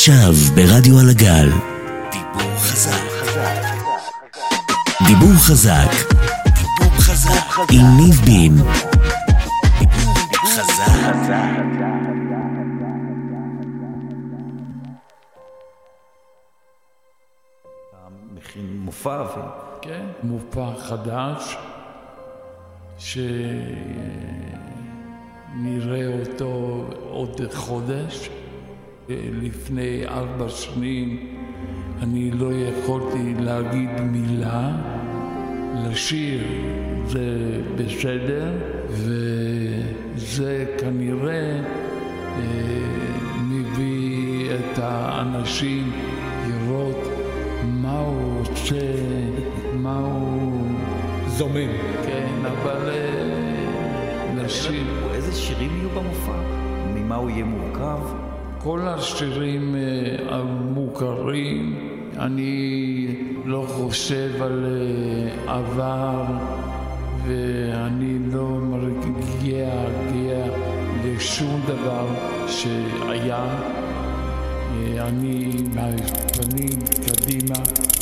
עכשיו ברדיו על הגל. דיבור חזק. דיבור חזק. דיבור חזק. עם ניב בין. דיבור חזק. מכין מופע ו... כן, מופע חדש, שנראה אותו עוד חודש. לפני ארבע שנים אני לא יכולתי להגיד מילה, לשיר זה בסדר, וזה כנראה אה, מביא את האנשים לראות מה הוא עושה, מה הוא... זומם. כן, אבל אה, לשיר... איזה שירים יהיו במופע? ממה הוא יהיה מורכב? כל השירים אה, המוכרים, אני לא חושב על אה, עבר ואני לא מרגיע לשום דבר שהיה. אה, אני מהפנים קדימה.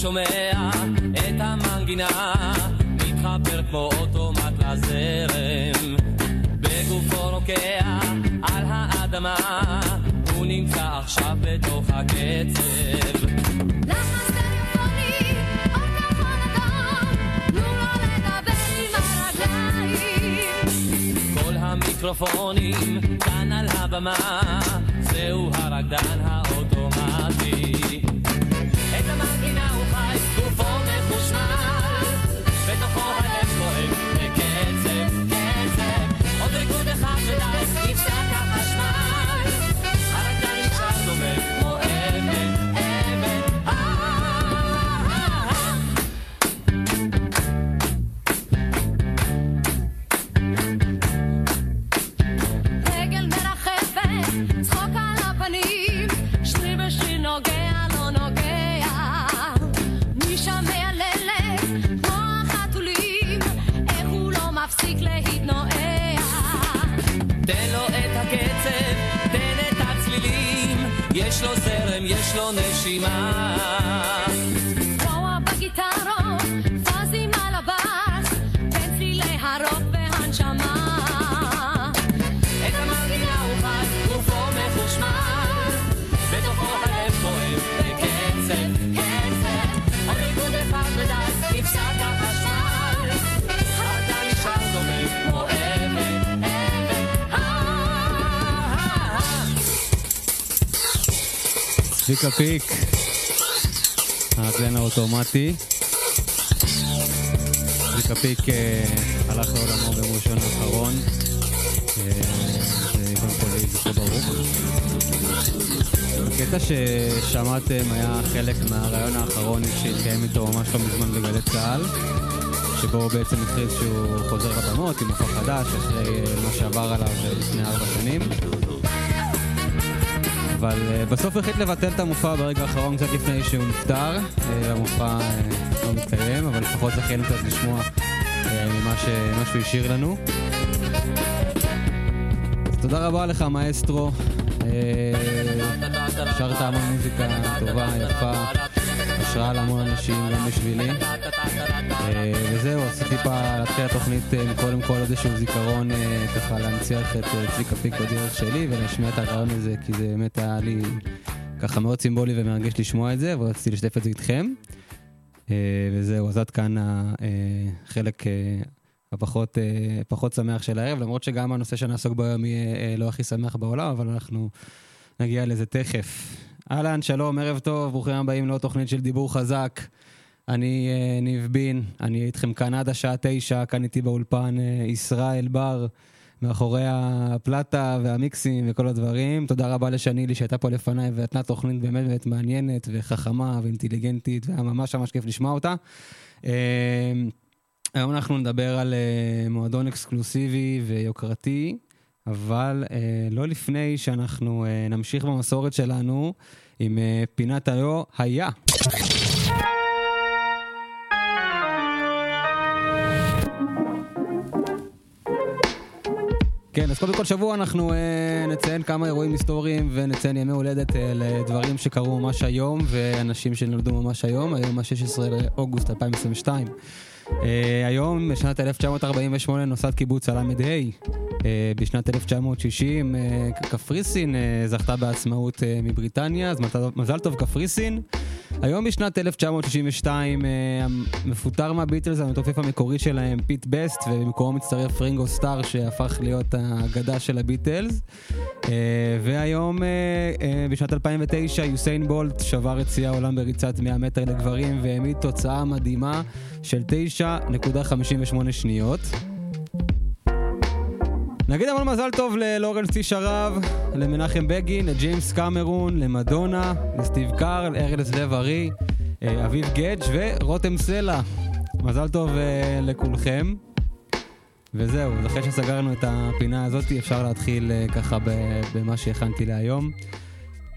שומע את המנגינה, מתחבר כמו אוטומט לזרם. בגופו רוקע על האדמה, הוא נמצא עכשיו בתוך הקצב. לחץ טלפוני, אור כחול אדום, תנו לו לדבר עם הרגליים. כל המיקרופונים כאן על הבמה, זהו הרקדן האוטומטי. זרם, יש לו נשימה. צביקה פיק, הרקדן האוטומטי. צביקה פיק אה, הלך לעולמו ביום ראשון האחרון. קודם כל יהי זכרו ברוך. הקטע ששמעתם היה חלק מהרעיון האחרון שהתקיים איתו ממש לא מזמן בגלי צה"ל, שבו הוא בעצם הכריז שהוא חוזר לבמות עם מופע חדש אחרי אה, מה שעבר עליו אה, לפני ארבע שנים. אבל uh, בסוף החליט לבטל את המופע ברגע האחרון קצת לפני שהוא נפטר, uh, והמופע uh, לא מתקיים, אבל לפחות זכינו קצת לשמוע ממה שהוא השאיר לנו. תודה רבה לך, מאסטרו. שרת המון מוזיקה טובה, יפה, השראה להמון אנשים, גם בשבילי. אה, וזהו, רציתי טיפה להתחיל התוכנית אה, עם קודם כל איזשהו זיכרון אה, ככה להנציח את צביקה פיק בדרך שלי ולהשמיע את הרעיון הזה כי זה באמת היה לי ככה מאוד סימבולי ומרגש לשמוע את זה ורציתי לשתף את זה איתכם. וזהו, אז עד כאן החלק הפחות פחות שמח של הערב, למרות שגם הנושא שנעסוק בו היום יהיה לא הכי שמח בעולם, אבל אנחנו נגיע לזה תכף. אהלן, שלום, ערב טוב, ברוכים הבאים לעוד תוכנית של דיבור חזק. אני אה, ניב בין, אני איתכם כאן עד השעה תשע, כאן איתי באולפן אה, ישראל בר, מאחורי הפלטה והמיקסים וכל הדברים. תודה רבה לשנילי שהייתה פה לפניי ונתנה תוכנית באמת באמת מעניינת וחכמה ואינטליגנטית, והיה ממש ממש כיף לשמוע אותה. אה, היום אנחנו נדבר על אה, מועדון אקסקלוסיבי ויוקרתי, אבל אה, לא לפני שאנחנו אה, נמשיך במסורת שלנו עם אה, פינת היו היה. כן, אז קודם כל שבוע אנחנו אה, נציין כמה אירועים היסטוריים ונציין ימי הולדת אה, לדברים שקרו ממש היום ואנשים שנולדו ממש היום, היום ה-16 לאוגוסט 2022. אה, היום, בשנת 1948, נוסד קיבוץ הל"ה. אה, בשנת 1960, אה, קפריסין אה, זכתה בעצמאות אה, מבריטניה, אז מזל- מזל טוב קפריסין. היום בשנת 1962 אה, מפוטר מהביטלס המתופף המקורי שלהם, פיט בסט, ובמקומו מצטרף רינגו סטאר שהפך להיות האגדה של הביטלס. אה, והיום, אה, אה, בשנת 2009, יוסיין בולט שבר את שיא העולם בריצת 100 מטר לגברים והעמיד תוצאה מדהימה של 9.58 שניות. נגיד המון מזל טוב ללורנס טיש הרב, למנחם בגין, לג'יימס קמרון, למדונה, לסטיב קארל, ארלס לב ארי, אה, אביב גדג' ורותם סלע. מזל טוב אה, לכולכם. וזהו, אחרי שסגרנו את הפינה הזאת, אפשר להתחיל אה, ככה במה שהכנתי להיום.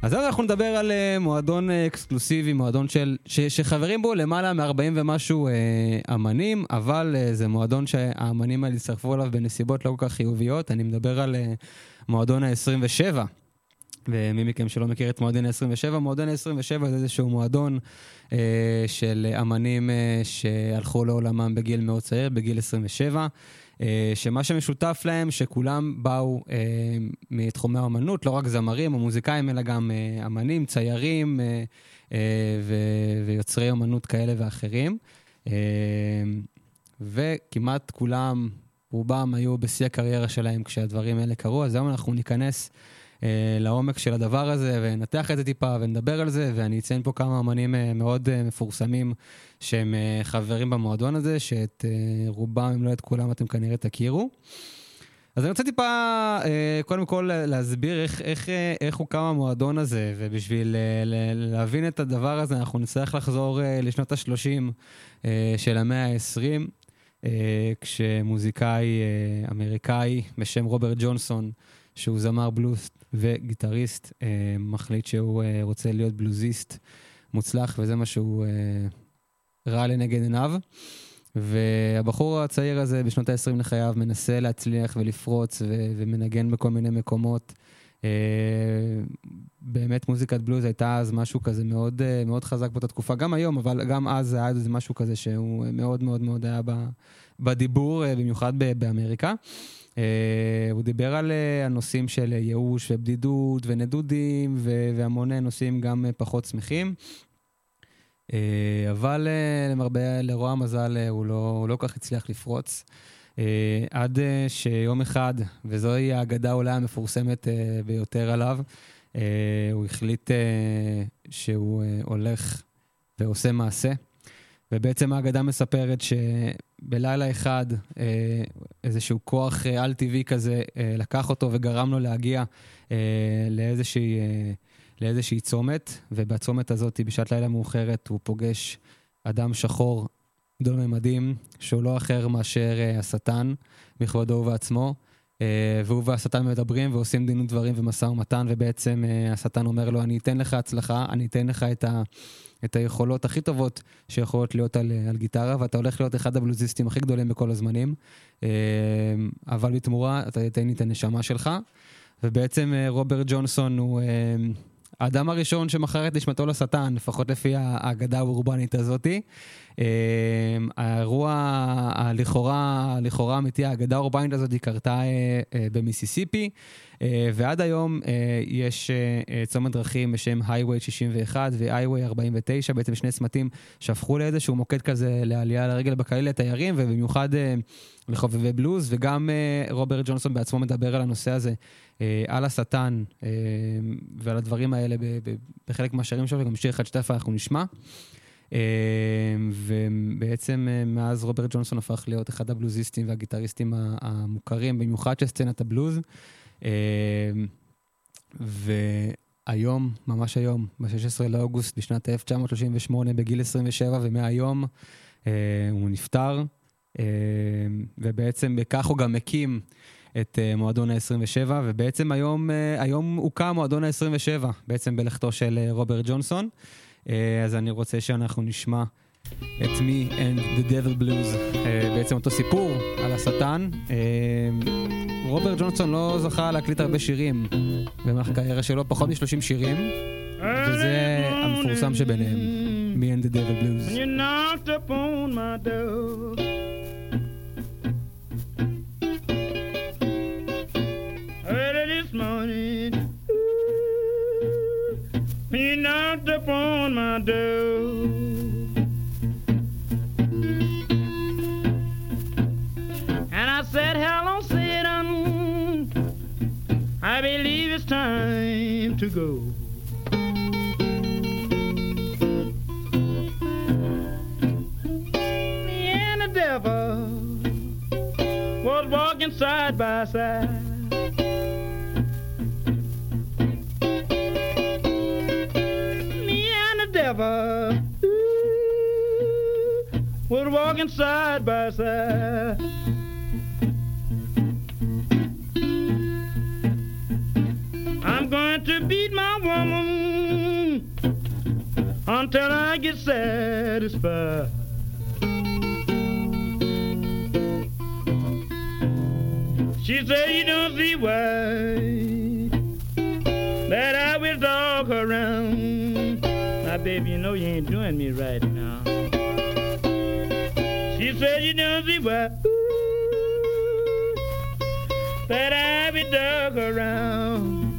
אז היום אנחנו נדבר על uh, מועדון uh, אקסקלוסיבי, מועדון של, ש, שחברים בו למעלה מ-40 ומשהו uh, אמנים, אבל uh, זה מועדון שהאמנים האלה הצטרפו אליו בנסיבות לא כל כך חיוביות. אני מדבר על uh, מועדון ה-27. ומי מכם שלא מכיר את מועדון ה-27, מועדון ה-27 זה איזשהו מועדון uh, של אמנים uh, שהלכו לעולמם בגיל מאוד צעיר, בגיל 27. אה, שמה שמשותף להם, שכולם באו אה, מתחומי האמנות, לא רק זמרים או מוזיקאים, אלא גם אה, אמנים, ציירים אה, אה, ו- ויוצרי אמנות כאלה ואחרים. אה, וכמעט כולם, רובם היו בשיא הקריירה שלהם כשהדברים האלה קרו, אז היום אנחנו ניכנס לעומק של הדבר הזה וננתח את זה טיפה ונדבר על זה, ואני אציין פה כמה אמנים אה, מאוד אה, מפורסמים שהם אה, חברים במועדון הזה, שאת אה, רובם, אם לא את כולם, אתם כנראה תכירו. אז אני רוצה טיפה, אה, קודם כל, להסביר איך, איך, אה, איך הוקם המועדון הזה, ובשביל אה, להבין את הדבר הזה, אנחנו נצטרך לחזור אה, לשנות ה-30 אה, של המאה ה-20, אה, כשמוזיקאי אה, אמריקאי בשם רוברט ג'ונסון, שהוא זמר בלוז וגיטריסט, אה, מחליט שהוא אה, רוצה להיות בלוזיסט מוצלח, וזה מה שהוא אה, ראה לנגד עיניו. והבחור הצעיר הזה בשנות ה-20 לחייו מנסה להצליח ולפרוץ ו- ומנגן בכל מיני מקומות. אה, באמת מוזיקת בלוז הייתה אז משהו כזה מאוד, אה, מאוד חזק באותה תקופה, גם היום, אבל גם אז היה איזה משהו כזה שהוא מאוד מאוד מאוד היה בדיבור, אה, במיוחד באמריקה. אה, הוא דיבר על אה, הנושאים של ייאוש ובדידות ונדודים והמון נושאים גם אה, פחות שמחים. אה, אבל אה, למרבה, לרוע המזל, אה, הוא לא, הוא לא כך הצליח לפרוץ. אה, עד אה, שיום אחד, וזוהי האגדה אולי המפורסמת אה, ביותר עליו, אה, הוא החליט אה, שהוא אה, הולך ועושה מעשה. ובעצם האגדה מספרת שבלילה אחד אה, איזשהו כוח אה, על-טבעי כזה אה, לקח אותו וגרם לו להגיע אה, לאיזושהי, אה, לאיזושהי צומת, ובצומת הזאת, בשעת לילה מאוחרת, הוא פוגש אדם שחור גדול ממדים, שהוא לא אחר מאשר אה, השטן, בכבודו ובעצמו. אה, והוא והשטן מדברים ועושים דין ודברים ומשא ומתן, ובעצם אה, השטן אומר לו, אני אתן לך הצלחה, אני אתן לך את, ה, את היכולות הכי טובות שיכולות להיות על, על גיטרה, ואתה הולך להיות אחד הבלוזיסטים הכי גדולים בכל הזמנים, אה, אבל בתמורה אתה תיתן לי את הנשמה שלך. ובעצם רוברט ג'ונסון הוא האדם הראשון שמכר את נשמתו לשטן, לפחות לפי האגדה האורבנית הזאתי. אה, האירוע הלכאורה, לכאורה אמיתי, האגדה האורבנית הזאת היא קרתה אה, אה, במיסיסיפי, אה, ועד היום אה, יש אה, אה, צומת דרכים בשם הייווי 61 והייווי 49, בעצם שני צמתים שהפכו לאיזשהו מוקד כזה לעלייה לרגל בקהל לתיירים, ובמיוחד אה, לחובבי בלוז, וגם אה, רוברט ג'ונסון בעצמו מדבר על הנושא הזה, אה, על השטן אה, ועל הדברים האלה ב- ב- בחלק מהשירים שלו, וגם שיר אחד שתכף אנחנו נשמע. אה, ובעצם אה, מאז רוברט ג'ונסון הפך להיות אחד הבלוזיסטים והגיטריסטים המוכרים, במיוחד של סצנת הבלוז. אה, והיום, ממש היום, ב-16 לאוגוסט בשנת 1938, בגיל 27, ומהיום אה, הוא נפטר, אה, ובעצם בכך הוא גם הקים את אה, מועדון ה-27, ובעצם היום, אה, היום הוקם מועדון ה-27, בעצם בלכתו של אה, רוברט ג'ונסון. אז אני רוצה שאנחנו נשמע את Me and the Devil Blues, בעצם אותו סיפור על השטן. רוברט ג'ונסון לא זכה להקליט הרבה שירים במהלך הקריירה שלו, פחות מ-30 שירים, וזה המפורסם שביניהם, Me and the Devil Blues. My door. And I said, Hello, Satan. I believe it's time to go. Me and the devil was walking side by side. Side by side. I'm going to beat my woman until I get satisfied. She said you don't see why that I will dog her around. Now, baby, you know you ain't doing me right. She said you don't see why ooh, that I dog her around.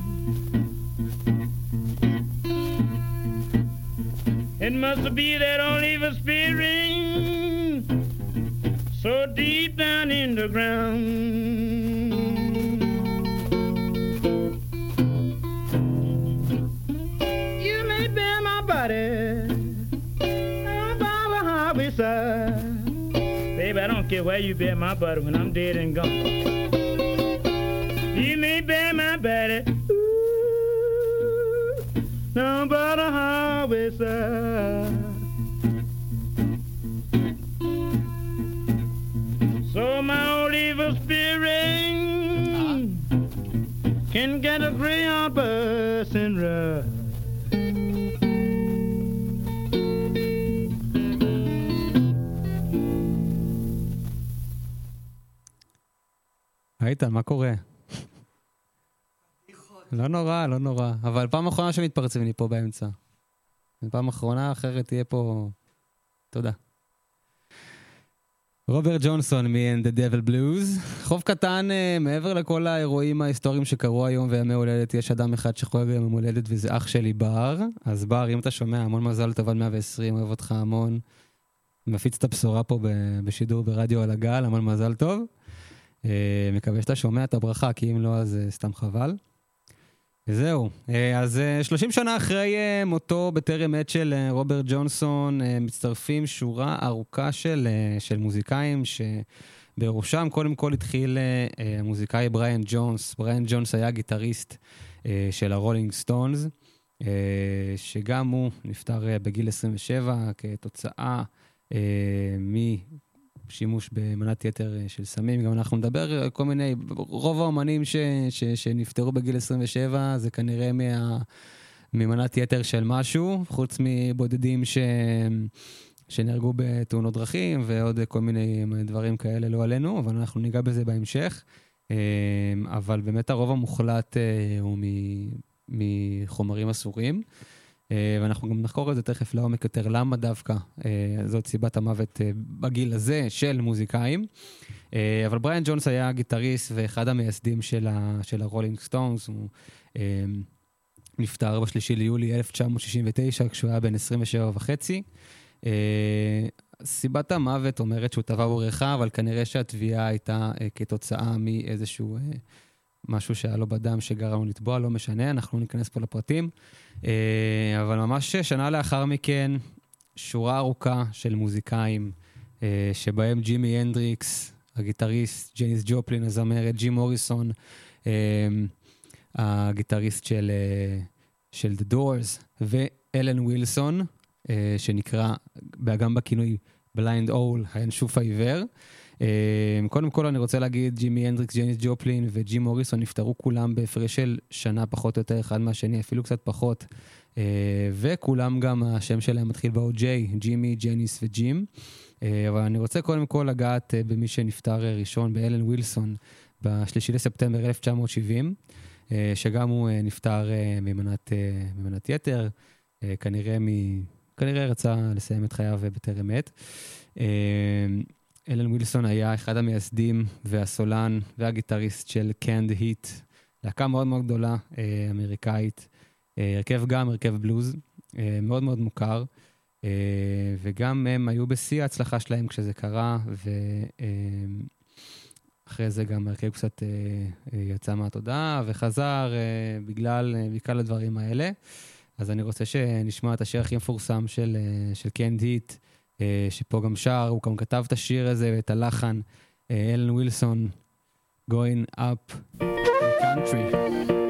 It must be that old evil spirit so deep down in the ground. You may bear my body by the highway side. Baby, I don't care where you bear my body when I'm dead and gone. You may bear my body ooh, by the highway side. So my old evil spirit uh-huh. can get a Greyhound bus and ride. איתן, מה קורה? לא נורא, לא נורא. אבל פעם אחרונה שמתפרצים לי פה באמצע. פעם אחרונה, אחרת תהיה פה... תודה. רוברט ג'ונסון מ-And the Devil Blues. חוב קטן, אה, מעבר לכל האירועים ההיסטוריים שקרו היום וימי הולדת, יש אדם אחד שחוגג היום יום הולדת וזה אח שלי בר. אז בר, אם אתה שומע, המון מזל טוב עד 120, אוהב אותך המון. מפיץ את הבשורה פה בשידור ברדיו על הגל, המון מזל טוב. אה, מקווה שאתה שומע את הברכה, כי אם לא, אז אה, סתם חבל. וזהו. אה, אז אה, 30 שנה אחרי מותו בטרם עת של רוברט ג'ונסון, מצטרפים שורה ארוכה של, של מוזיקאים, שבראשם קודם כל התחיל המוזיקאי בריאן ג'ונס. בריאן ג'ונס היה גיטריסט של הרולינג סטונס, שגם הוא נפטר בגיל 27 כתוצאה אה, משימוש במנת יתר אה, של סמים. גם אנחנו נדבר על כל מיני, רוב האומנים ש, ש, שנפטרו בגיל 27 זה כנראה מה, ממנת יתר של משהו, חוץ מבודדים ש, שנהרגו בתאונות דרכים ועוד כל מיני דברים כאלה, לא עלינו, אבל אנחנו ניגע בזה בהמשך. אה, אבל באמת הרוב המוחלט אה, הוא מחומרים אסורים. אה, ואנחנו גם נחקור את זה תכף לעומק יותר, למה דווקא אה, זאת סיבת המוות אה, בגיל הזה של מוזיקאים. אבל בריאן ג'ונס היה גיטריסט ואחד המייסדים של, ה, של הרולינג סטונס. הוא נפטר בשלישי ליולי 1969 כשהוא היה בן 27 וחצי. סיבת המוות אומרת שהוא טבע בבריכה, אבל כנראה שהטביעה הייתה אה, כתוצאה מאיזשהו משהו שהיה לו בדם שגרם לו לטבוע, לא משנה, אנחנו ניכנס פה לפרטים. אה, אבל ממש שנה לאחר מכן, שורה ארוכה של מוזיקאים, אה, שבהם ג'ימי הנדריקס, הגיטריסט, ג'ניס ג'ופלין, הזמרת, ג'ים מוריסון, אה, הגיטריסט של, של The Doors, ואלן ווילסון, שנקרא גם בכינוי Blind Owl, הינשוף העיוור. אה, קודם כל אני רוצה להגיד, ג'ימי הנדריקס, ג'ניס ג'ופלין וג'ים מוריסון נפטרו כולם בהפרש של שנה פחות או יותר אחד מהשני, אפילו קצת פחות. אה, וכולם גם, השם שלהם מתחיל ב-OJ, ג'ימי, ג'ניס וג'ים. אה, אבל אני רוצה קודם כל לגעת אה, במי שנפטר אה, ראשון, באלן ווילסון, בשלישי לספטמבר 1970, אה, שגם הוא נפטר ממנת, ממנת יתר, אה, כנראה, מ... כנראה רצה לסיים את חייו בטרם עת. אלן ווילסון היה אחד המייסדים והסולן והגיטריסט של קנד היט, להקה מאוד מאוד גדולה, אה, אמריקאית, אה, הרכב גם, הרכב בלוז, אה, מאוד מאוד מוכר, וגם הם היו בשיא ההצלחה שלהם כשזה קרה, ואחרי זה גם הרכב קצת יצא מהתודעה וחזר בגלל, בגלל הדברים האלה. אז אני רוצה שנשמע את השיר הכי מפורסם של, קנד היט, אה, שפה גם שר, הוא גם כתב את השיר הזה ואת הלחן, אה, אלן ווילסון, Going Up Country.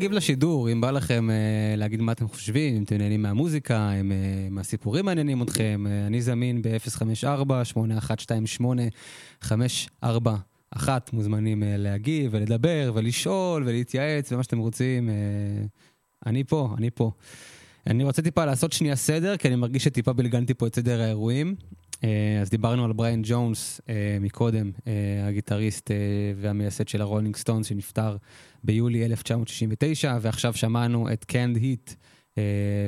להגיב לשידור, אם בא לכם אה, להגיד מה אתם חושבים, אם אתם נהנים מהמוזיקה, אם אה, מהסיפורים מעניינים אתכם, אה, אני זמין ב-054-8128-541, מוזמנים אה, להגיב ולדבר ולשאול ולהתייעץ ומה שאתם רוצים. אה, אני פה, אני פה. אני רוצה טיפה לעשות שנייה סדר, כי אני מרגיש שטיפה בלגנתי פה את סדר האירועים. אה, אז דיברנו על בריין ג'ונס אה, מקודם, אה, הגיטריסט והמייסד של הרולינג סטונס, שנפטר ביולי 1969, ועכשיו שמענו את Canned Heat,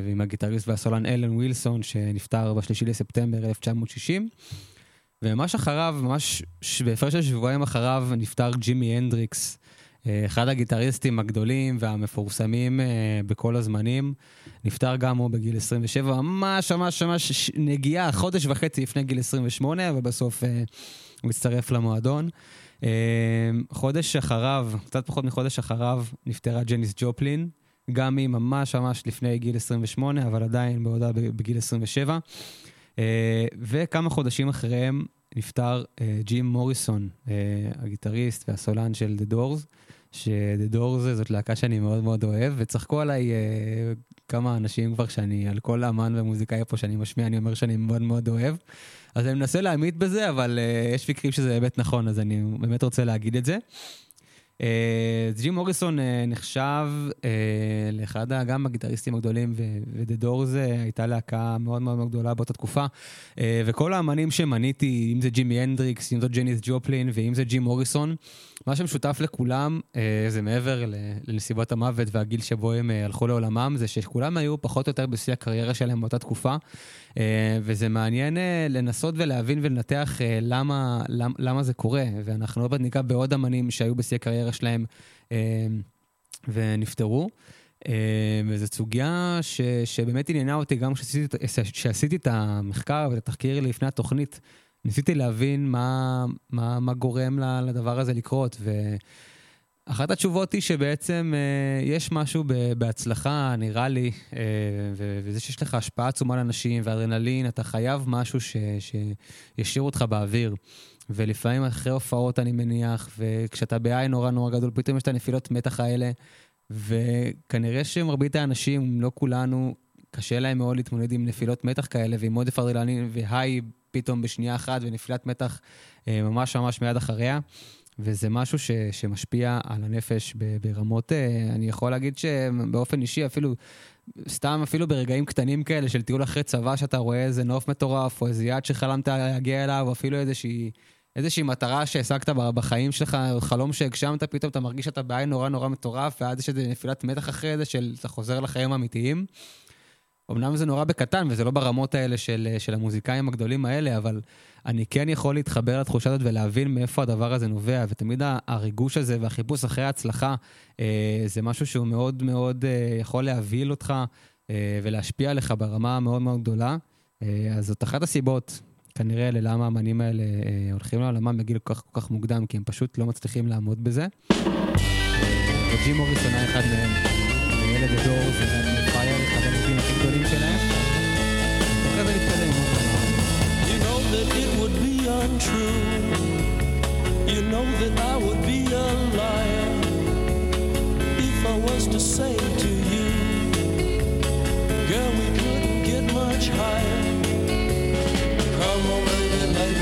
ועם הגיטריסט והסולן אלן ווילסון, שנפטר בשלישי לספטמבר 1960. וממש אחריו, ממש בהפרש של שבועיים אחריו, נפטר ג'ימי הנדריקס, אחד הגיטריסטים הגדולים והמפורסמים אה, בכל הזמנים. נפטר גם הוא בגיל 27, ממש ממש ממש נגיעה, חודש וחצי לפני גיל 28, אבל בסוף אה, הוא הצטרף למועדון. אה, חודש אחריו, קצת פחות מחודש אחריו, נפטרה ג'ניס ג'ופלין, גם היא ממש ממש לפני גיל 28, אבל עדיין בעודה בגיל 27. אה, וכמה חודשים אחריהם נפטר אה, ג'ים מוריסון, אה, הגיטריסט והסולן של The Doors, ש-The Doors זאת להקה שאני מאוד מאוד אוהב, וצחקו עליי אה, כמה אנשים כבר שאני, על כל אמן ומוזיקאי פה שאני משמיע, אני אומר שאני מאוד מאוד אוהב. אז אני מנסה להעמיד בזה, אבל uh, יש מקרים שזה באמת נכון, אז אני באמת רוצה להגיד את זה. Uh, ג'ים מוריסון uh, נחשב uh, לאחד גם הגיטריסטים הגדולים, ודה דורס הייתה להקה מאוד מאוד גדולה באותה תקופה. וכל האמנים שמניתי, אם זה ג'ימי הנדריקס, אם זאת ג'ניס ג'ופלין ואם זה ג'ים מוריסון, מה שמשותף לכולם, זה מעבר לנסיבות המוות והגיל שבו הם הלכו לעולמם, זה שכולם היו פחות או יותר בשיא הקריירה שלהם באותה תקופה. Uh, וזה מעניין uh, לנסות ולהבין ולנתח uh, למה, למה, למה זה קורה. ואנחנו עוד ניגע בעוד אמנים שהיו בשיא הקריירה שלהם ונפטרו. וזו סוגיה ש, שבאמת עניינה אותי גם כשעשיתי, כשעשיתי את המחקר ואת התחקיר לפני התוכנית. ניסיתי להבין מה, מה, מה גורם לדבר הזה לקרות. ואחת התשובות היא שבעצם אה, יש משהו בהצלחה, נראה לי, אה, וזה שיש לך השפעה עצומה לאנשים ואדרנלין, אתה חייב משהו ש- שישאיר אותך באוויר. ולפעמים אחרי הופעות, אני מניח, וכשאתה בעין נורא נורא גדול, פתאום יש את הנפילות מתח האלה, וכנראה שמרבית האנשים, לא כולנו, קשה להם מאוד להתמודד עם נפילות מתח כאלה, ועם עודף אדרנלין והיי פתאום בשנייה אחת, ונפילת מתח אה, ממש ממש מיד אחריה. וזה משהו ש, שמשפיע על הנפש ברמות, אה, אני יכול להגיד שבאופן אישי, אפילו, סתם אפילו ברגעים קטנים כאלה של טיול אחרי צבא, שאתה רואה איזה נוף מטורף, או איזה יעד שחלמת להגיע אליו, או אפילו איזושהי, איזושהי מטרה שהשגת בחיים שלך, חלום שהגשמת, פתאום אתה מרגיש שאתה בעין נורא נורא מטורף, ואז יש איזו נפילת מתח אחרי זה, של אתה חוזר לחיים האמיתיים. אמנם זה נורא בקטן, וזה לא ברמות האלה של, של המוזיקאים הגדולים האלה, אבל אני כן יכול להתחבר לתחושה הזאת ולהבין מאיפה הדבר הזה נובע, ותמיד הריגוש הזה והחיפוש אחרי ההצלחה, אה, זה משהו שהוא מאוד מאוד אה, יכול להבהיל אותך אה, ולהשפיע עליך ברמה מאוד מאוד גדולה. אה, אז זאת אחת הסיבות, כנראה, ללמה האמנים האלה אה, הולכים לעולמם בגיל כל כך, כל כך מוקדם, כי הם פשוט לא מצליחים לעמוד בזה. אה, וג'ים מוריסון היה אחד מהם, וילד הדור זה Corinthians International. Por causa You know that it would be untrue. You know that I would be a liar if I was to say to you, girl, we couldn't get much higher. Come on, baby, lay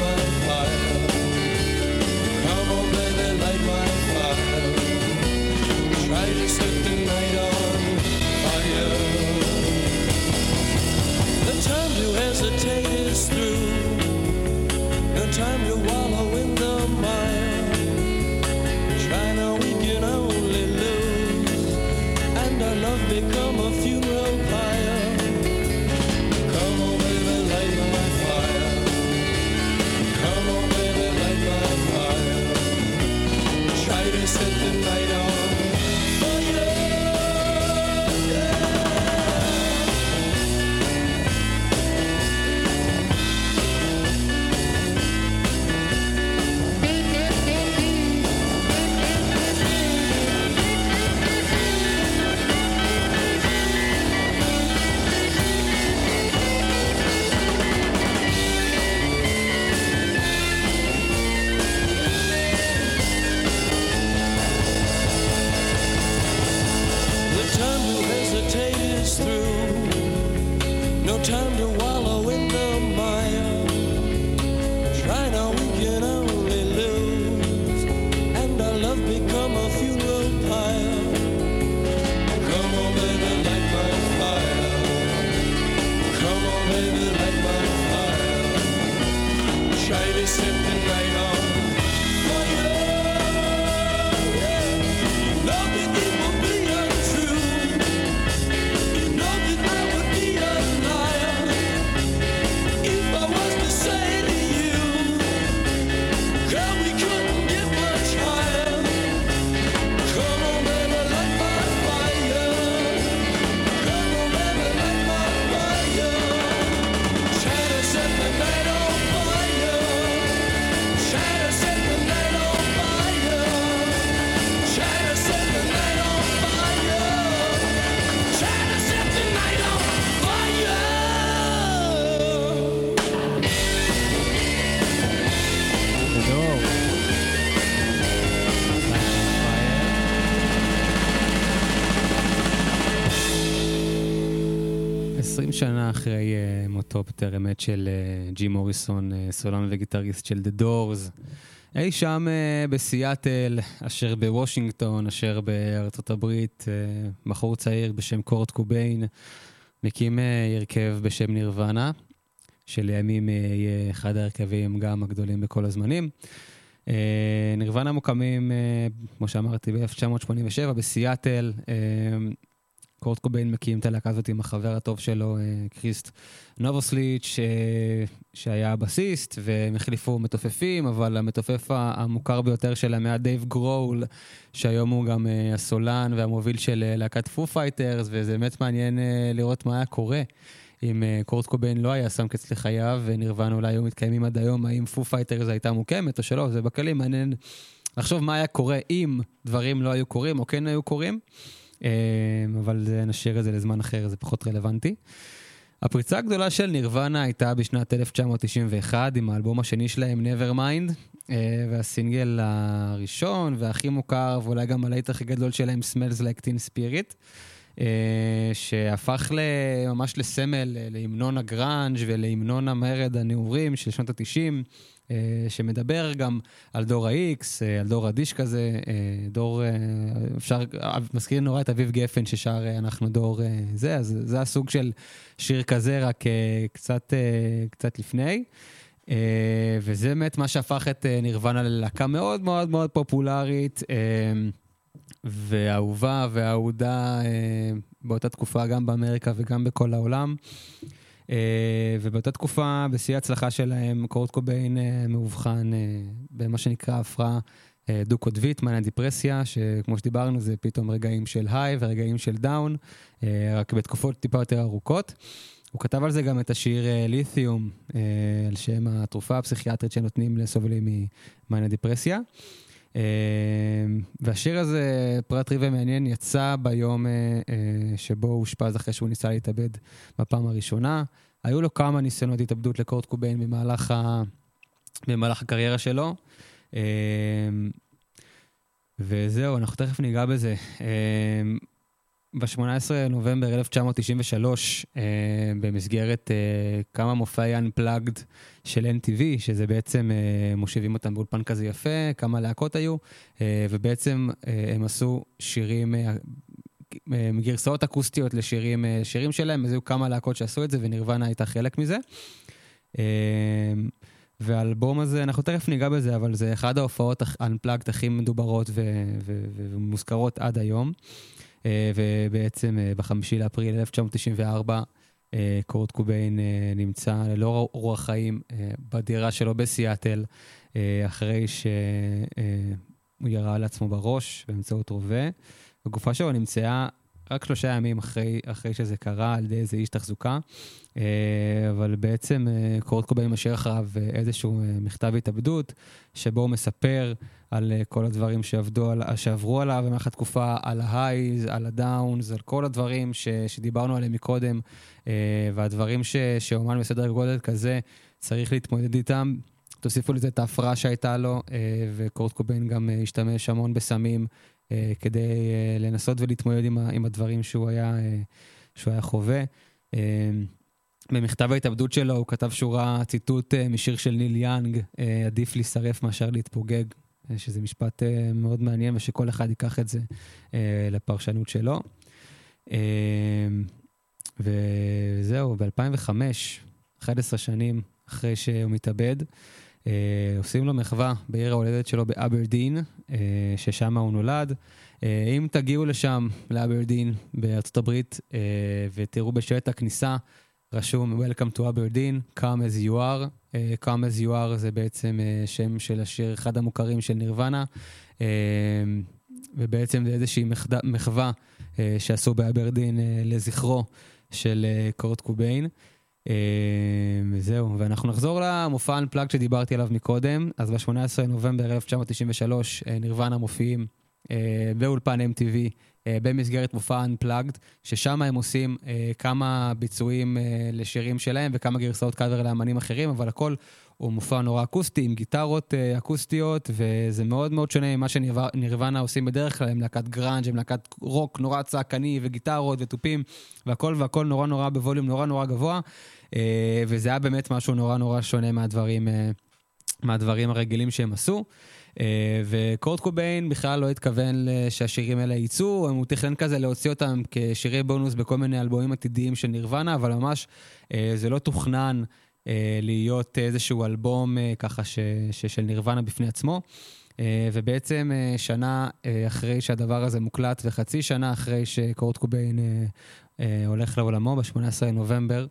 מותו בטרם עת של אה, ג'י מוריסון, אה, סולן וגיטריסט של The Doors. אי שם אה, בסיאטל, אשר בוושינגטון, אשר בארצות הברית, בחור צעיר בשם קורט קוביין, מקים הרכב בשם נירוונה, שלימים יהיה אחד ההרכבים גם הגדולים בכל הזמנים. נירוונה מוקמים, כמו שאמרתי, ב-1987 בסיאטל. אה, קורט קוביין מקים את הלהקה הזאת עם החבר הטוב שלו, אה, קריסט נובוסליץ', אה, שהיה הבסיסט, והם החליפו מתופפים, אבל המתופף המוכר ביותר שלהם היה דייב גרול, שהיום הוא גם אה, הסולן והמוביל של אה, להקת פו פייטרס, וזה באמת מעניין אה, לראות מה היה קורה. אם אה, קורט קוביין לא היה שם קץ לחייו, ונירוונה אולי היו מתקיימים עד היום, האם פו פייטרס הייתה מוקמת או שלא, זה בכלים, מעניין לחשוב מה היה קורה אם דברים לא היו קורים או כן היו קורים. אה, אבל נשאיר את זה לזמן אחר, זה פחות רלוונטי. הפריצה הגדולה של נירוונה הייתה בשנת 1991 עם האלבום השני שלהם, Nevermind, אה, והסינגל הראשון והכי מוכר, ואולי גם הלהיט הכי גדול שלהם, Smells Like Teen Spirit, שהפך ל- ממש לסמל, אה, להמנון הגראנג' ולהמנון המרד הנעורים של שנות ה-90. שמדבר גם על דור ה-X, אה, על דור הדיש כזה, אה, דור, אה, אפשר, אה, מזכיר נורא את אביב גפן ששר אה, אנחנו דור אה, זה, אז זה הסוג של שיר כזה, רק אה, קצת, אה, קצת לפני. אה, וזה באמת מה שהפך את אה, נירוונה ללהקה מאוד מאוד מאוד פופולרית. אה, ואהובה ואהודה אה, באותה תקופה גם באמריקה וגם בכל העולם. אה, ובאותה תקופה, בשיא ההצלחה שלהם, קורט קוביין אה, מאובחן אה, במה שנקרא הפרעה אה, דו-קוטבית, מאניה דיפרסיה, שכמו שדיברנו זה פתאום רגעים של היי ורגעים של דאון, אה, רק בתקופות טיפה יותר ארוכות. הוא כתב על זה גם את השיר אה, ליתיום, אה, על שם התרופה הפסיכיאטרית שנותנים לסובלים ממאניה דיפרסיה. אה, והשיר הזה, פרט טריוויה מעניין, יצא ביום אה, אה, שבו הוא אושפז אחרי שהוא ניסה להתאבד בפעם הראשונה. היו לו כמה ניסיונות התאבדות לקורט קוביין במהלך, ה... במהלך הקריירה שלו. וזהו, אנחנו תכף ניגע בזה. אה, ב-18 לנובמבר 1993, אה, במסגרת אה, כמה מופעי Unplugged של NTV, שזה בעצם, אה, מושיבים אותם באולפן כזה יפה, כמה להקות היו, אה, ובעצם אה, הם עשו שירים, אה, אה, גרסאות אקוסטיות לשירים, אה, שירים שלהם, אז היו כמה להקות שעשו את זה, ונירוונה הייתה חלק מזה. אה, והאלבום הזה, אנחנו תכף ניגע בזה, אבל זה אחד ההופעות Unplugged הכי מדוברות ומוזכרות עד היום. אה, ובעצם אה, בחמישי לאפריל 1994, אה, קורט קוביין נמצא ללא רוח חיים בדירה שלו בסיאטל, אחרי שהוא ירה לעצמו בראש באמצעות רובה. הגופה שלו נמצאה רק שלושה ימים אחרי, אחרי שזה קרה על ידי איזה איש תחזוקה, אה, אבל בעצם אה, קורט קוביין משאיר אחריו אה, איזשהו מכתב התאבדות, שבו הוא מספר על כל הדברים שעבדו, על, שעברו עליו במהלך התקופה, על ההייז, על הדאונס, על כל הדברים ש, שדיברנו עליהם מקודם, והדברים ש, שאומן בסדר גודל כזה צריך להתמודד איתם. תוסיפו לזה את ההפרעה שהייתה לו, וקורט קוביין גם השתמש המון בסמים כדי אה, לנסות ולהתמודד עם, עם הדברים שהוא היה, אה, שהוא היה חווה. אה, במכתב ההתאבדות שלו הוא כתב שורה, ציטוט אה, משיר של ניל יאנג, אה, עדיף להישרף מאשר להתפוגג, אה, שזה משפט אה, מאוד מעניין ושכל אחד ייקח את זה אה, לפרשנות שלו. אה, וזהו, ב-2005, 11 שנים אחרי שהוא מתאבד, אה, עושים לו מחווה בעיר ההולדת שלו באברדין, אה, ששם הוא נולד. אה, אם תגיעו לשם, לאברדין, בארצות הברית, אה, ותראו בשלט הכניסה, רשום Welcome to Aberdeen, Come as you are. אה, Come as you are זה בעצם אה, שם של השיר, אחד המוכרים של נירוונה, אה, ובעצם זה איזושהי מחד- מחווה אה, שעשו באברדין אה, לזכרו של אה, קורט קוביין. וזהו, ואנחנו נחזור למופע Unplugged שדיברתי עליו מקודם. אז ב-18 לנובמבר 1993 אה, נירוונה מופיעים אה, באולפן MTV אה, במסגרת מופע Unplugged, ששם הם עושים אה, כמה ביצועים אה, לשירים שלהם וכמה גרסאות קאבר לאמנים אחרים, אבל הכל הוא מופע נורא אקוסטי, עם גיטרות אה, אקוסטיות, וזה מאוד מאוד שונה ממה שנירוונה עושים בדרך כלל, הם להקת גראנג', הם להקת רוק נורא צעקני, וגיטרות ותופים, והכל והכל נורא נורא בווליום נורא נורא גבוה, אה, וזה היה באמת משהו נורא נורא שונה מהדברים, אה, מהדברים הרגילים שהם עשו. אה, וקורט קוביין בכלל לא התכוון שהשירים האלה יצאו, הוא תכנן כזה להוציא אותם כשירי בונוס בכל מיני אלבומים עתידיים של נירוונה, אבל ממש אה, זה לא תוכנן אה, להיות איזשהו אלבום ככה ש, של נירוונה בפני עצמו. ובעצם שנה אחרי שהדבר הזה מוקלט וחצי שנה אחרי שקורט קוביין הולך לעולמו, ב-18 לנובמבר,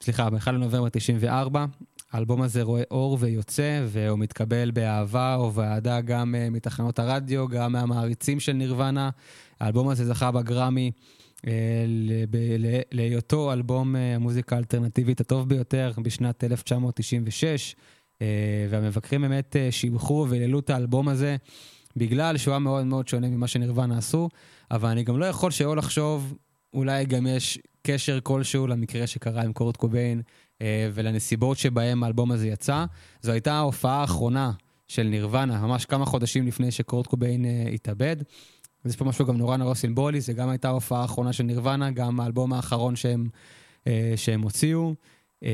סליחה, ב-1 לנובמבר 94, האלבום הזה רואה אור ויוצא, והוא מתקבל באהבה ובאהדה גם אה, מתחנות הרדיו, גם מהמעריצים של נירוונה. האלבום הזה זכה בגרמי ל- להיותו אלבום אה, המוזיקה האלטרנטיבית הטוב ביותר בשנת 1996, אה, והמבקרים באמת אה, שיבחו והעלו את האלבום הזה. בגלל שהוא היה מאוד מאוד שונה ממה שנירוונה עשו, אבל אני גם לא יכול שלא לחשוב, אולי גם יש קשר כלשהו למקרה שקרה עם קורט קוביין ולנסיבות שבהם האלבום הזה יצא. זו הייתה ההופעה האחרונה של נירוונה, ממש כמה חודשים לפני שקורט קוביין אה, התאבד. יש פה משהו גם נורא נורא סימבולי, זה גם הייתה ההופעה האחרונה של נירוונה, גם האלבום האחרון שהם, אה, שהם הוציאו. אה,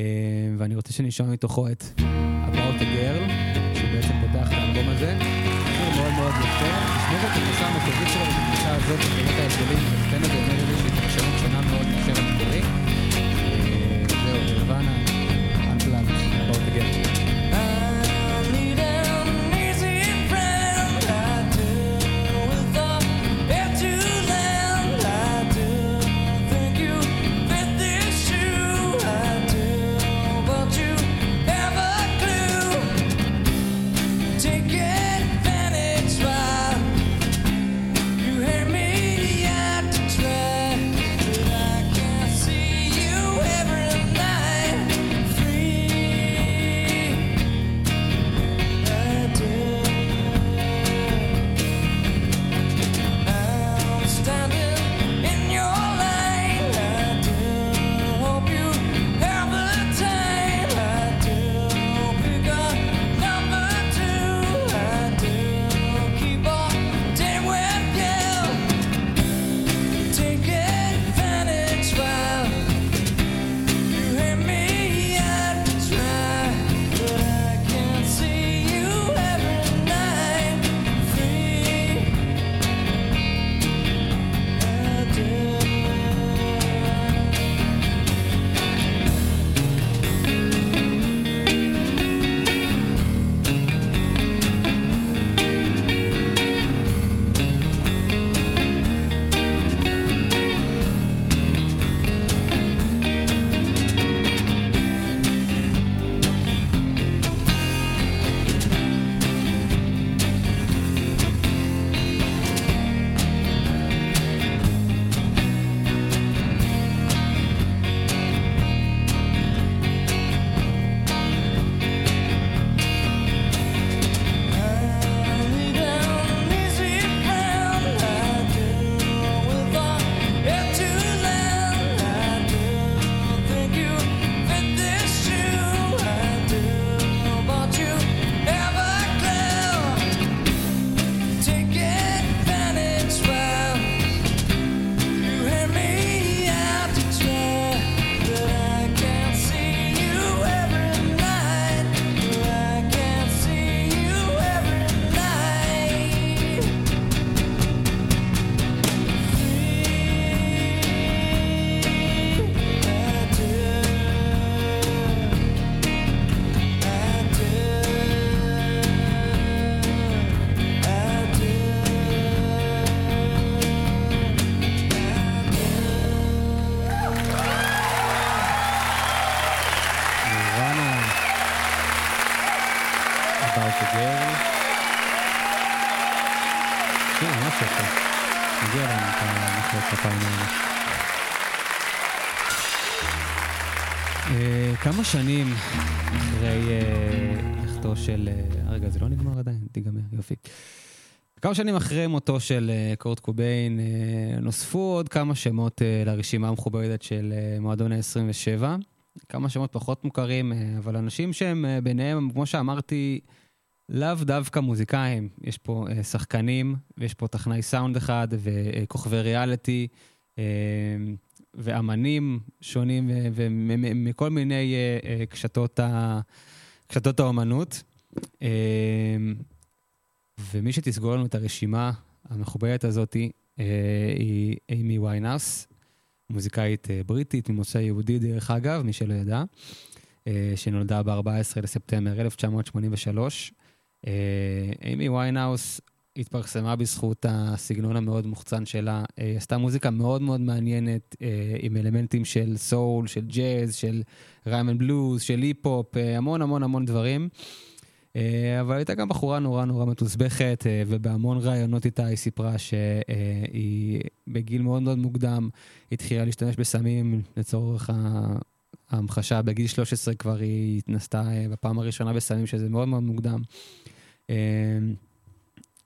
ואני רוצה שנשמע מתוכו את About a Girl, שבעצם פותח את האלבום הזה. שיר מאוד מאוד יפה, תשמעו את הגרסה המקורית שלו ואת הגרסה הזאת, ובאמת ההבדלים, ותן לזה באמת איזושהי פרשנות שונה מאוד אה, שנים אחרי אה, לכתו של... אה, רגע, זה לא נגמר עדיין? תיגמר, יופי. כמה שנים אחרי מותו של אה, קורט קוביין, אה, נוספו עוד כמה שמות אה, לרשימה המכובדת של אה, מועדון ה-27. כמה שמות פחות מוכרים, אה, אבל אנשים שהם אה, ביניהם, כמו שאמרתי, לאו דווקא מוזיקאים. יש פה אה, שחקנים, ויש פה טכנאי סאונד אחד, וכוכבי ריאליטי, אה, ואמנים שונים, ומכל מיני אה, אה, קשתות, קשתות האומנות. אה, ומי שתסגור לנו את הרשימה המכובדת הזאת היא איימי ויינהאוס, מוזיקאית בריטית ממוצא יהודי דרך אגב, מי שלא ידע, שנולדה ב-14 לספטמבר 1983. אה, איימי ויינהאוס התפרסמה בזכות הסגנון המאוד מוחצן שלה. אה, היא עשתה מוזיקה מאוד מאוד מעניינת, אה, עם אלמנטים של סול, של ג'אז, של ריימן בלוז, של היפ-הופ, אה, המון המון המון דברים. אבל הייתה גם בחורה נורא נורא מתוסבכת, ובהמון ראיונות איתה היא סיפרה שהיא בגיל מאוד מאוד מוקדם התחילה להשתמש בסמים לצורך ההמחשה. בגיל 13 כבר היא התנסתה בפעם הראשונה בסמים, שזה מאוד מאוד מוקדם.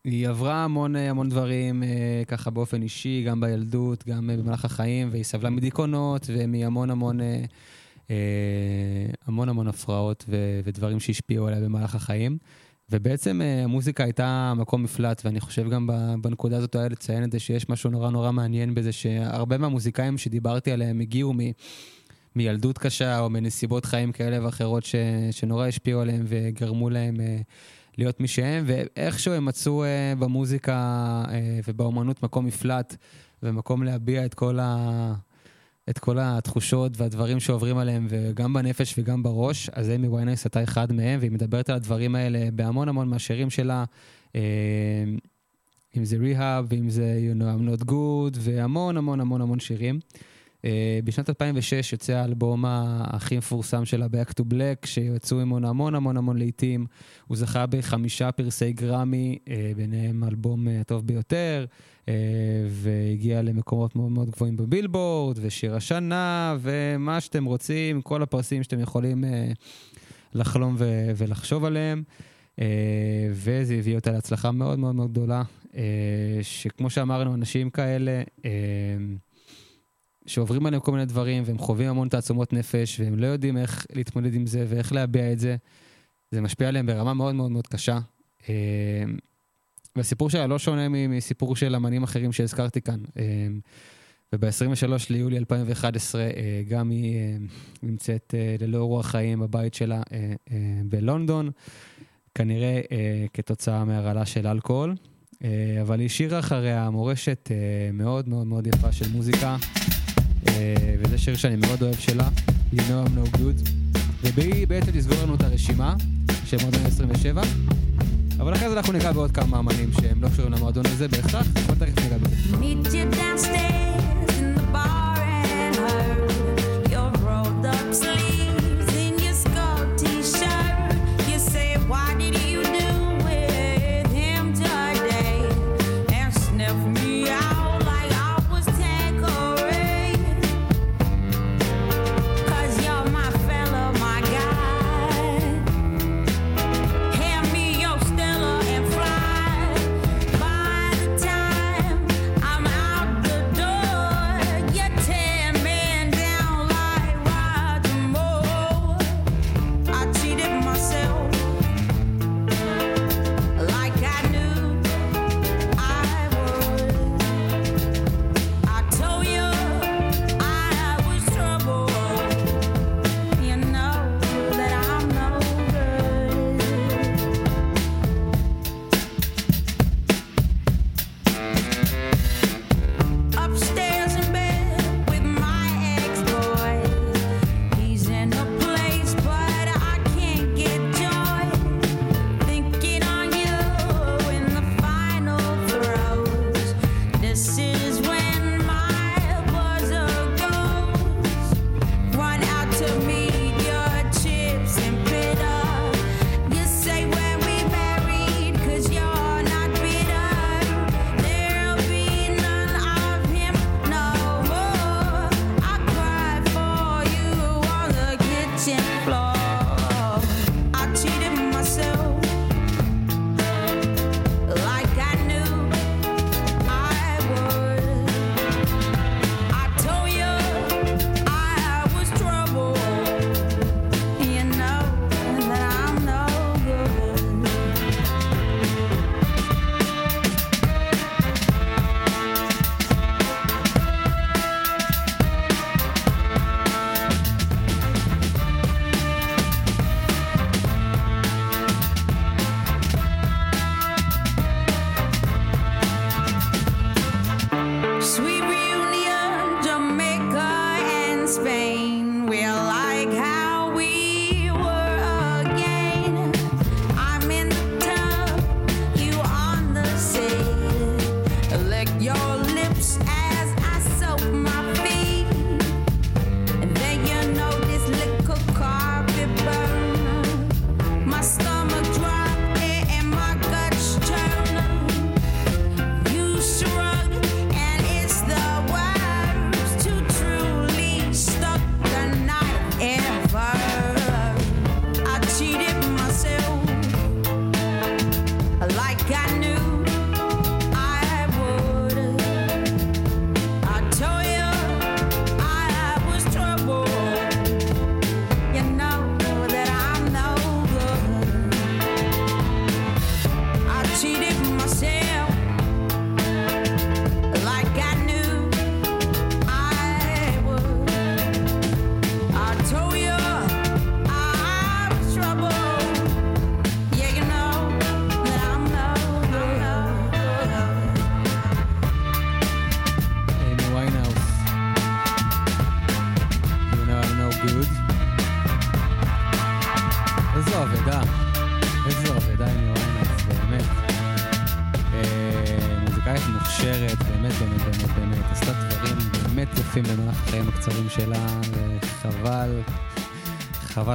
היא עברה המון אה, המון דברים אה, ככה באופן אישי, גם בילדות, גם אה, במהלך החיים, והיא סבלה מדיכאונות ומהמון המון... המון המון הפרעות ו- ודברים שהשפיעו עליה במהלך החיים. ובעצם המוזיקה הייתה מקום מפלט, ואני חושב גם בנקודה הזאת היה לציין את זה שיש משהו נורא נורא מעניין בזה, שהרבה מהמוזיקאים שדיברתי עליהם הגיעו מ... מילדות קשה או מנסיבות חיים כאלה ואחרות ש... שנורא השפיעו עליהם וגרמו להם אה, להיות מי שהם, ואיכשהו הם מצאו אה, במוזיקה אה, ובאומנות מקום מפלט ומקום להביע את כל ה... את כל התחושות והדברים שעוברים עליהם, וגם בנפש וגם בראש. אז אמי ויינס הייתה אחד מהם, והיא מדברת על הדברים האלה בהמון המון מהשירים שלה, אה, אם זה ריהאב, ואם זה You know I'm not good, והמון המון המון המון שירים. אה, בשנת 2006 יוצא האלבום הכי מפורסם שלה, Back to Black, שיצאו ממנו המון המון המון לעיתים. הוא זכה בחמישה פרסי גרמי, אה, ביניהם האלבום אה, הטוב ביותר, והגיע למקומות מאוד מאוד גבוהים בבילבורד, ושיר השנה, ומה שאתם רוצים, כל הפרסים שאתם יכולים לחלום ולחשוב עליהם. וזה הביא אותה להצלחה מאוד מאוד מאוד גדולה, שכמו שאמרנו, אנשים כאלה, שעוברים עליהם כל מיני דברים, והם חווים המון תעצומות נפש, והם לא יודעים איך להתמודד עם זה ואיך להביע את זה. זה משפיע עליהם ברמה מאוד מאוד מאוד קשה. אה, והסיפור שלה לא שונה מסיפור של אמנים אחרים שהזכרתי כאן. אה, וב-23 ליולי 2011 אה, גם היא אה, נמצאת אה, ללא רוח חיים בבית שלה בלונדון, כנראה אה, כתוצאה מהרעלה של אלכוהול. אבל היא השאירה אחריה מורשת מאוד מאוד מאוד יפה של מוזיקה, וזה שיר שאני מאוד אוהב שלה, You know I'm no good, והיא בעצם תסגור לנו את הרשימה של מועדון 27, אבל אחרי זה אנחנו ניגע בעוד כמה אמנים שהם לא קשורים למועדון הזה בהכרח, אבל תכף ניגע בזה.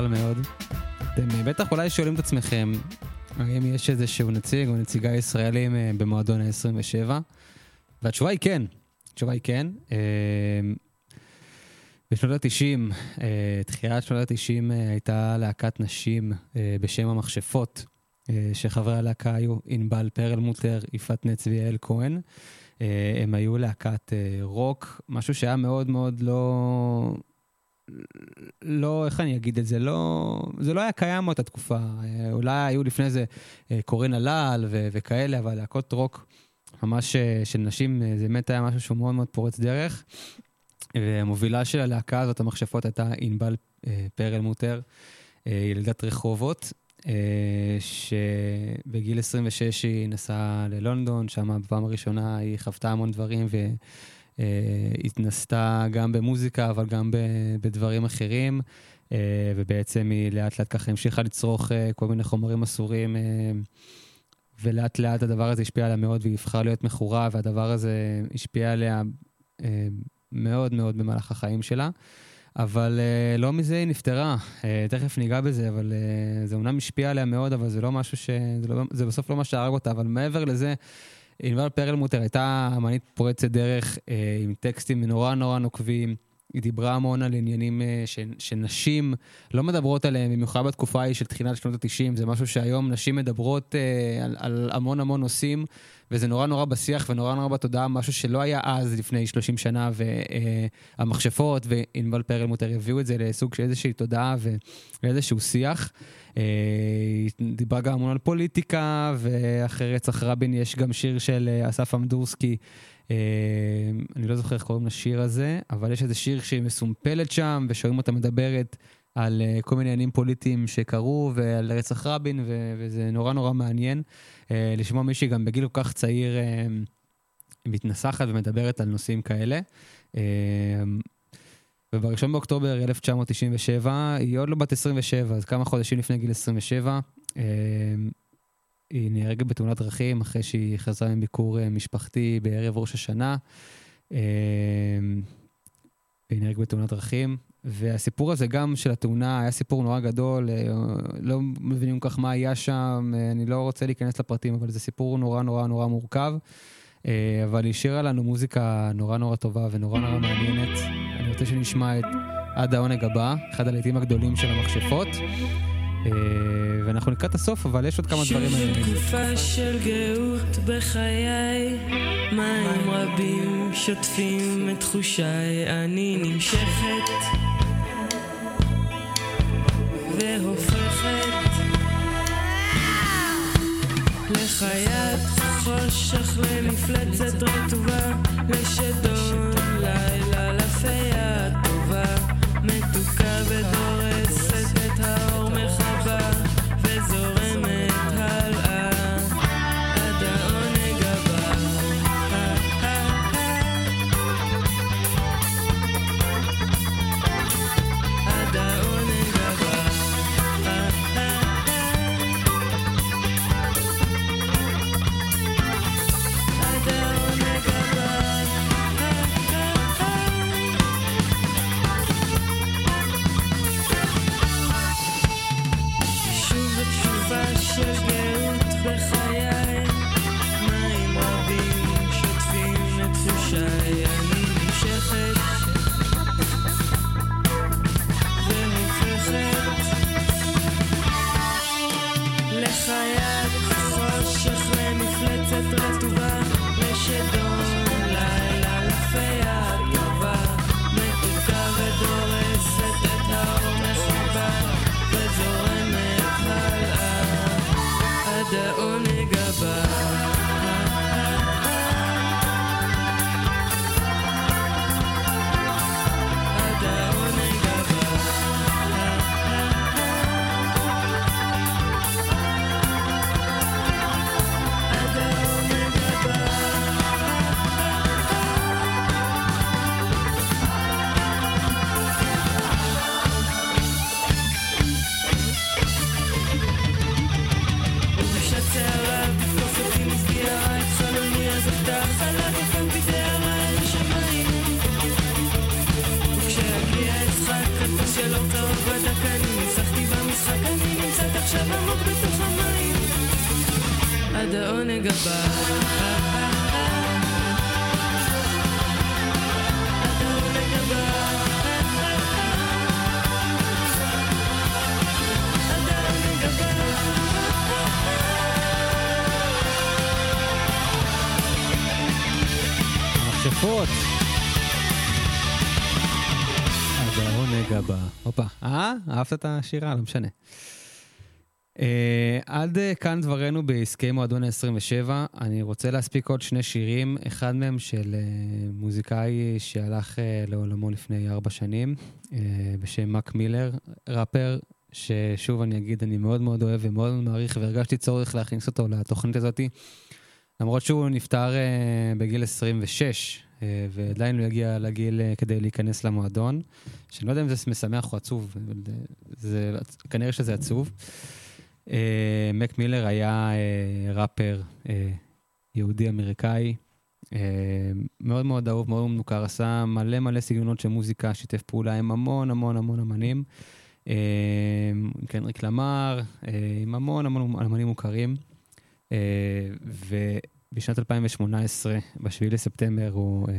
חבל מאוד. אתם אה, בטח אולי שואלים את עצמכם, האם יש איזשהו נציג או נציגה ישראלים אה, במועדון ה-27? והתשובה היא כן. התשובה היא כן. אה, בשנות ה-90, תחילת שנות ה-90 הייתה להקת נשים בשם המכשפות, שחברי הלהקה היו ענבל פרלמוטר, יפעת נץ ויעל כהן. הם היו להקת רוק, משהו שהיה מאוד מאוד לא... לא, איך אני אגיד את זה? לא, זה לא היה קיים באותה תקופה. אה, אולי היו לפני זה אה, קורן הלל ו- וכאלה, אבל להקות רוק ממש אה, של נשים, זה באמת היה משהו שהוא מאוד מאוד פורץ דרך. והמובילה של הלהקה הזאת, המכשפות, הייתה ענבל פרלמוטר, אה, ילידת רחובות, שבגיל 26 היא נסעה ללונדון, שם בפעם הראשונה היא חוותה המון דברים והתנסתה גם במוזיקה, אבל גם בדברים אחרים, אה, ובעצם היא לאט לאט ככה המשיכה לצרוך אה, כל מיני חומרים אסורים. אה, ולאט לאט הדבר הזה השפיע עליה מאוד והיא הפכה להיות מכורה, והדבר הזה השפיע עליה אה, מאוד מאוד במהלך החיים שלה. אבל uh, לא מזה היא נפטרה, uh, תכף ניגע בזה, אבל uh, זה אומנם השפיע עליה מאוד, אבל זה לא משהו ש... זה, לא, זה בסוף לא מה שהרג אותה, אבל מעבר לזה, ענבל פרלמוטר הייתה אמנית פורצת דרך uh, עם טקסטים נורא נורא נוקבים. היא דיברה המון על עניינים uh, ש, שנשים לא מדברות עליהם, במיוחד בתקופה ההיא של תחילת שנות ה-90, זה משהו שהיום נשים מדברות uh, על, על המון המון נושאים, וזה נורא נורא בשיח ונורא נורא בתודעה, משהו שלא היה אז לפני 30 שנה, והמכשפות וענבל פרלמוטר הביאו את זה לסוג של איזושהי תודעה ואיזשהו שיח. אה, היא דיברה גם המון על פוליטיקה, ואחרי רצח רבין יש גם שיר של אה, אסף אמדורסקי. אה, אני לא זוכר איך קוראים לשיר הזה, אבל יש איזה שיר שהיא מסומפלת שם, ושומעים אותה מדברת על כל מיני עניינים פוליטיים שקרו ועל רצח רבין, ו- וזה נורא נורא מעניין לשמוע מישהי גם בגיל כל כך צעיר מתנסחת ומדברת על נושאים כאלה. Uh, וב-1 באוקטובר 1997, היא עוד לא בת 27, אז כמה חודשים לפני גיל 27, uh, היא נהרגת בתאונת דרכים אחרי שהיא חזרה מביקור uh, משפחתי בערב ראש השנה. Uh, והיא נהרגת בתאונת דרכים. והסיפור הזה גם של התאונה היה סיפור נורא גדול, אה, לא מבינים כל כך מה היה שם, אה, אני לא רוצה להיכנס לפרטים, אבל זה סיפור נורא נורא נורא מורכב. אה, אבל היא השאירה לנו מוזיקה נורא נורא טובה ונורא נורא מעניינת. אני רוצה שנשמע את עד העונג הבא, אחד הלעיתים הגדולים של המכשפות. ואנחנו לקראת הסוף, אבל יש עוד כמה דברים מעניינים. שוב תקופה של גאות בחיי, מים רבים שוטפים את תחושיי, אני נמשכת והופכת לחיית חושך, למפלצת רטובה, לשדון לילה, לפייה העונג הבא. הופה. אה? אהבת את השירה? לא משנה. אה, עד אה, כאן דברנו בעסקי מועדון ה-27. אני רוצה להספיק עוד שני שירים, אחד מהם של אה, מוזיקאי שהלך אה, לעולמו לפני ארבע שנים, אה, בשם מאק מילר, ראפר, ששוב אני אגיד, אני מאוד מאוד אוהב ומאוד מאוד מעריך, והרגשתי צורך להכניס אותו לתוכנית הזאתי. למרות שהוא נפטר uh, בגיל 26, uh, ועדיין לא הגיע לגיל uh, כדי להיכנס למועדון, שאני לא יודע אם זה משמח או עצוב, זה, כנראה שזה עצוב. מק מילר היה ראפר יהודי-אמריקאי, מאוד מאוד אהוב, מאוד מוכר, עשה מלא מלא סגנונות של מוזיקה, שיתף פעולה עם המון המון המון אמנים. עם קנריק למר, עם המון המון אמנים מוכרים. ובשנת 2018, ב-7 לספטמבר, הוא uh,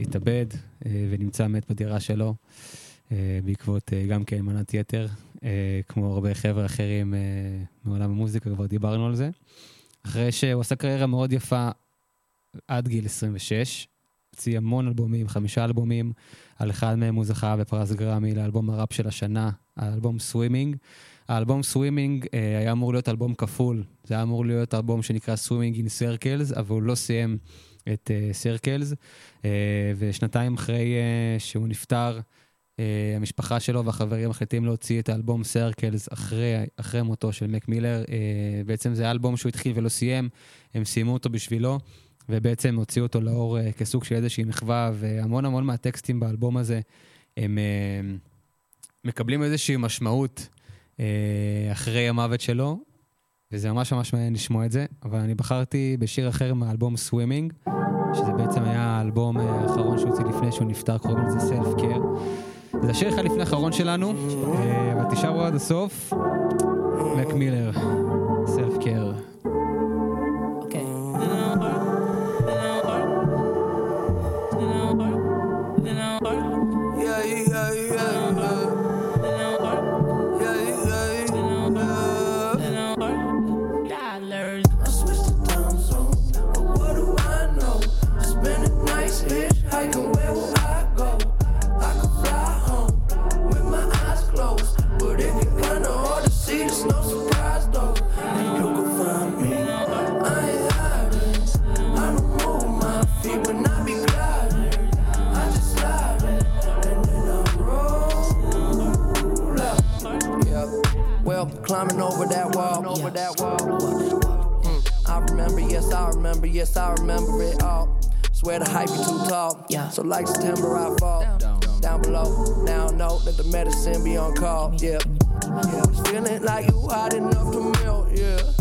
התאבד uh, ונמצא מת בדירה שלו, uh, בעקבות uh, גם כן מנת יתר, uh, כמו הרבה חבר'ה אחרים uh, מעולם המוזיקה, כבר דיברנו על זה. אחרי שהוא עשה קריירה מאוד יפה עד גיל 26, הוציא המון אלבומים, חמישה אלבומים, על אחד מהם הוא זכה בפרס גרמי לאלבום הראפ של השנה, האלבום סווימינג. האלבום Swimming אה, היה אמור להיות אלבום כפול, זה היה אמור להיות אלבום שנקרא Swimming in Circles, אבל הוא לא סיים את Circles, אה, ושנתיים אחרי אה, שהוא נפטר, אה, המשפחה שלו והחברים מחליטים להוציא את האלבום Circles אחרי, אחרי מותו של מק מילר. אה, בעצם זה אלבום שהוא התחיל ולא סיים, הם סיימו אותו בשבילו. ובעצם הוציאו אותו לאור אה, כסוג של איזושהי מחווה, והמון המון מהטקסטים באלבום הזה, הם אה, מקבלים איזושהי משמעות אחרי המוות שלו, וזה ממש ממש מעניין לשמוע את זה, אבל אני בחרתי בשיר אחר מהאלבום סווימינג, שזה בעצם היה האלבום אה, האחרון שהוא הוציא לפני שהוא נפטר, קוראים לזה סלף קר. זה השיר אחד לפני האחרון שלנו, אה, אבל תשארו עד הסוף, מק מילר, yes, I remember, yes, I remember it all. Swear the hype be too tall. Yeah. So like September, I fall down, below. Now I know that the medicine be on call. Yeah. Yeah. Feeling like you hot enough to melt. Yeah.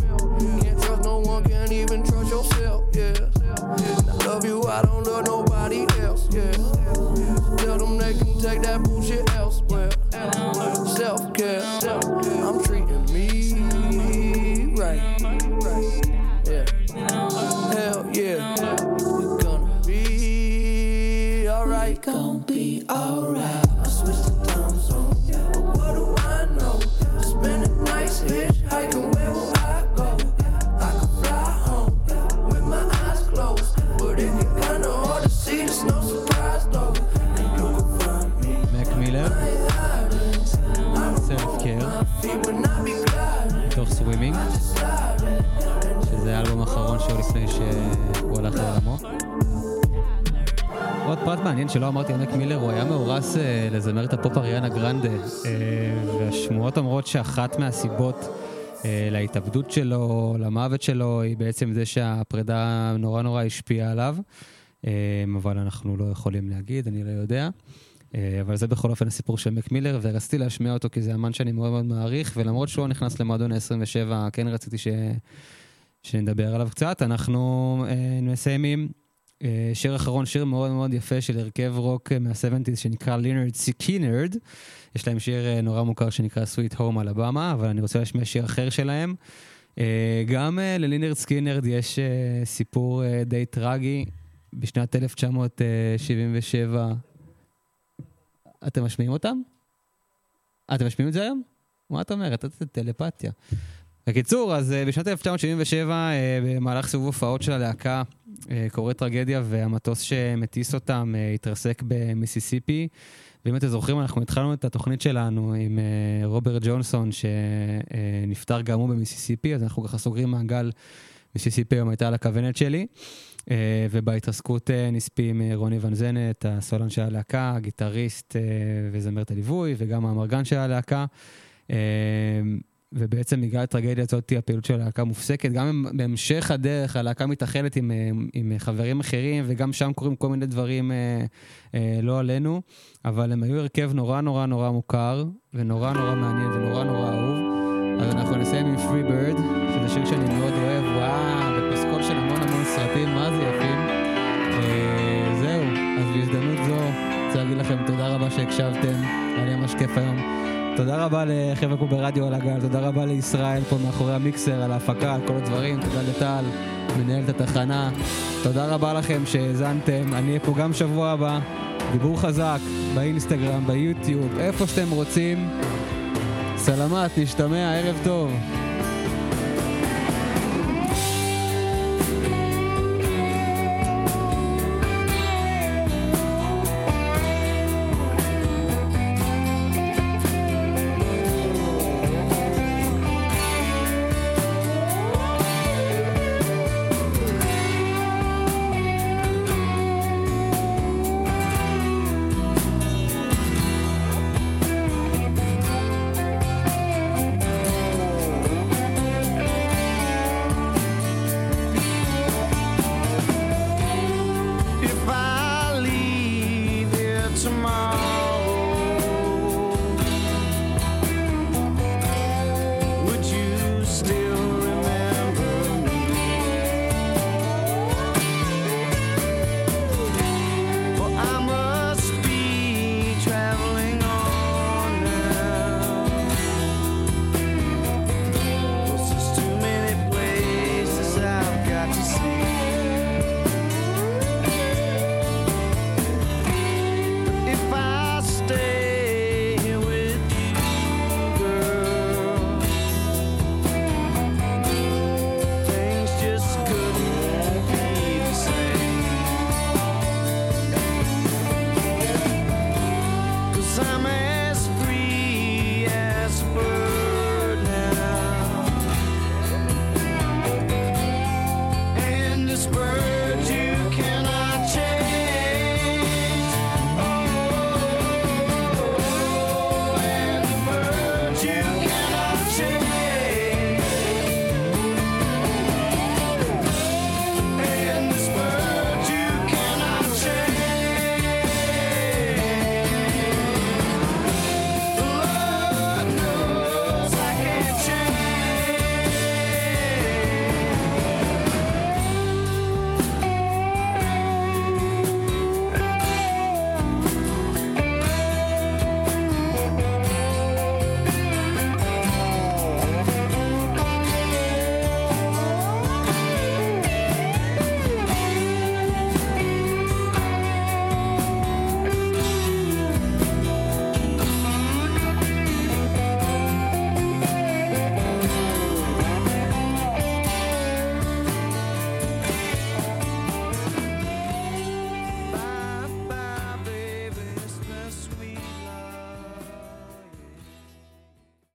אומרות שאחת מהסיבות אה, להתאבדות שלו, למוות שלו, היא בעצם זה שהפרידה נורא נורא השפיעה עליו, אה, אבל אנחנו לא יכולים להגיד, אני לא יודע. אה, אבל זה בכל אופן הסיפור של מק מילר, ורציתי להשמיע אותו כי זה אמן שאני מאוד מאוד מעריך, ולמרות שהוא נכנס למועדון ה-27, כן רציתי ש... שנדבר עליו קצת. אנחנו אה, מסיימים שיר אחרון, שיר מאוד מאוד יפה של הרכב רוק אה, מה-70's שנקרא לינרד סקינרד. יש להם שיר אה, נורא מוכר שנקרא Sweet Home Alabama, אבל אני רוצה להשמיע שיר אחר שלהם. אה, גם אה, ללינרד סקינרד יש אה, סיפור אה, די טרגי. בשנת 1977, אתם משמיעים אותם? אה, אתם משמיעים את זה היום? מה את אומרת? את טלפתיה. בקיצור, אז אה, בשנת 1977, אה, במהלך סיבוב הופעות של הלהקה, אה, קורית טרגדיה והמטוס שמטיס אותם אה, התרסק במיסיסיפי. ואם אתם זוכרים, אנחנו התחלנו את התוכנית שלנו עם אה, רוברט ג'ונסון, שנפטר גם הוא במיסיסיפי, אז אנחנו ככה סוגרים מעגל. מיסיסיפי היום הייתה על הכוונת שלי. אה, ובהתרסקות אה, נספים אה, רוני ון זנט, הסולן של הלהקה, הגיטריסט אה, וזמרת הליווי, וגם האמרגן של הלהקה. אה, ובעצם בגלל הטרגדיה הזאת הפעילות של הלהקה מופסקת. גם בהמשך הדרך הלהקה מתאחדת עם, אה, עם חברים אחרים, וגם שם קורים כל מיני דברים אה, אה, לא עלינו, אבל הם היו הרכב נורא נורא נורא מוכר, ונורא נורא מעניין ונורא נורא אהוב. אז אנחנו נסיים עם Free Bird, שזה שיר שאני מאוד אוהב, וואו, בפסקול של המון המון סרטים, מה זה יפים. אה, זהו, אז בהזדמנות זו, רוצה להגיד לכם תודה רבה שהקשבתם, היה לי ממש כיף היום. תודה רבה לחבר'ה פה ברדיו על הגל, תודה רבה לישראל פה מאחורי המיקסר, על ההפקה, על כל הדברים, תודה לטל, מנהל את התחנה. תודה רבה לכם שהאזנתם, אני אהיה פה גם שבוע הבא. דיבור חזק, באינסטגרם, ביוטיוב, איפה שאתם רוצים. סלמת, נשתמע, ערב טוב.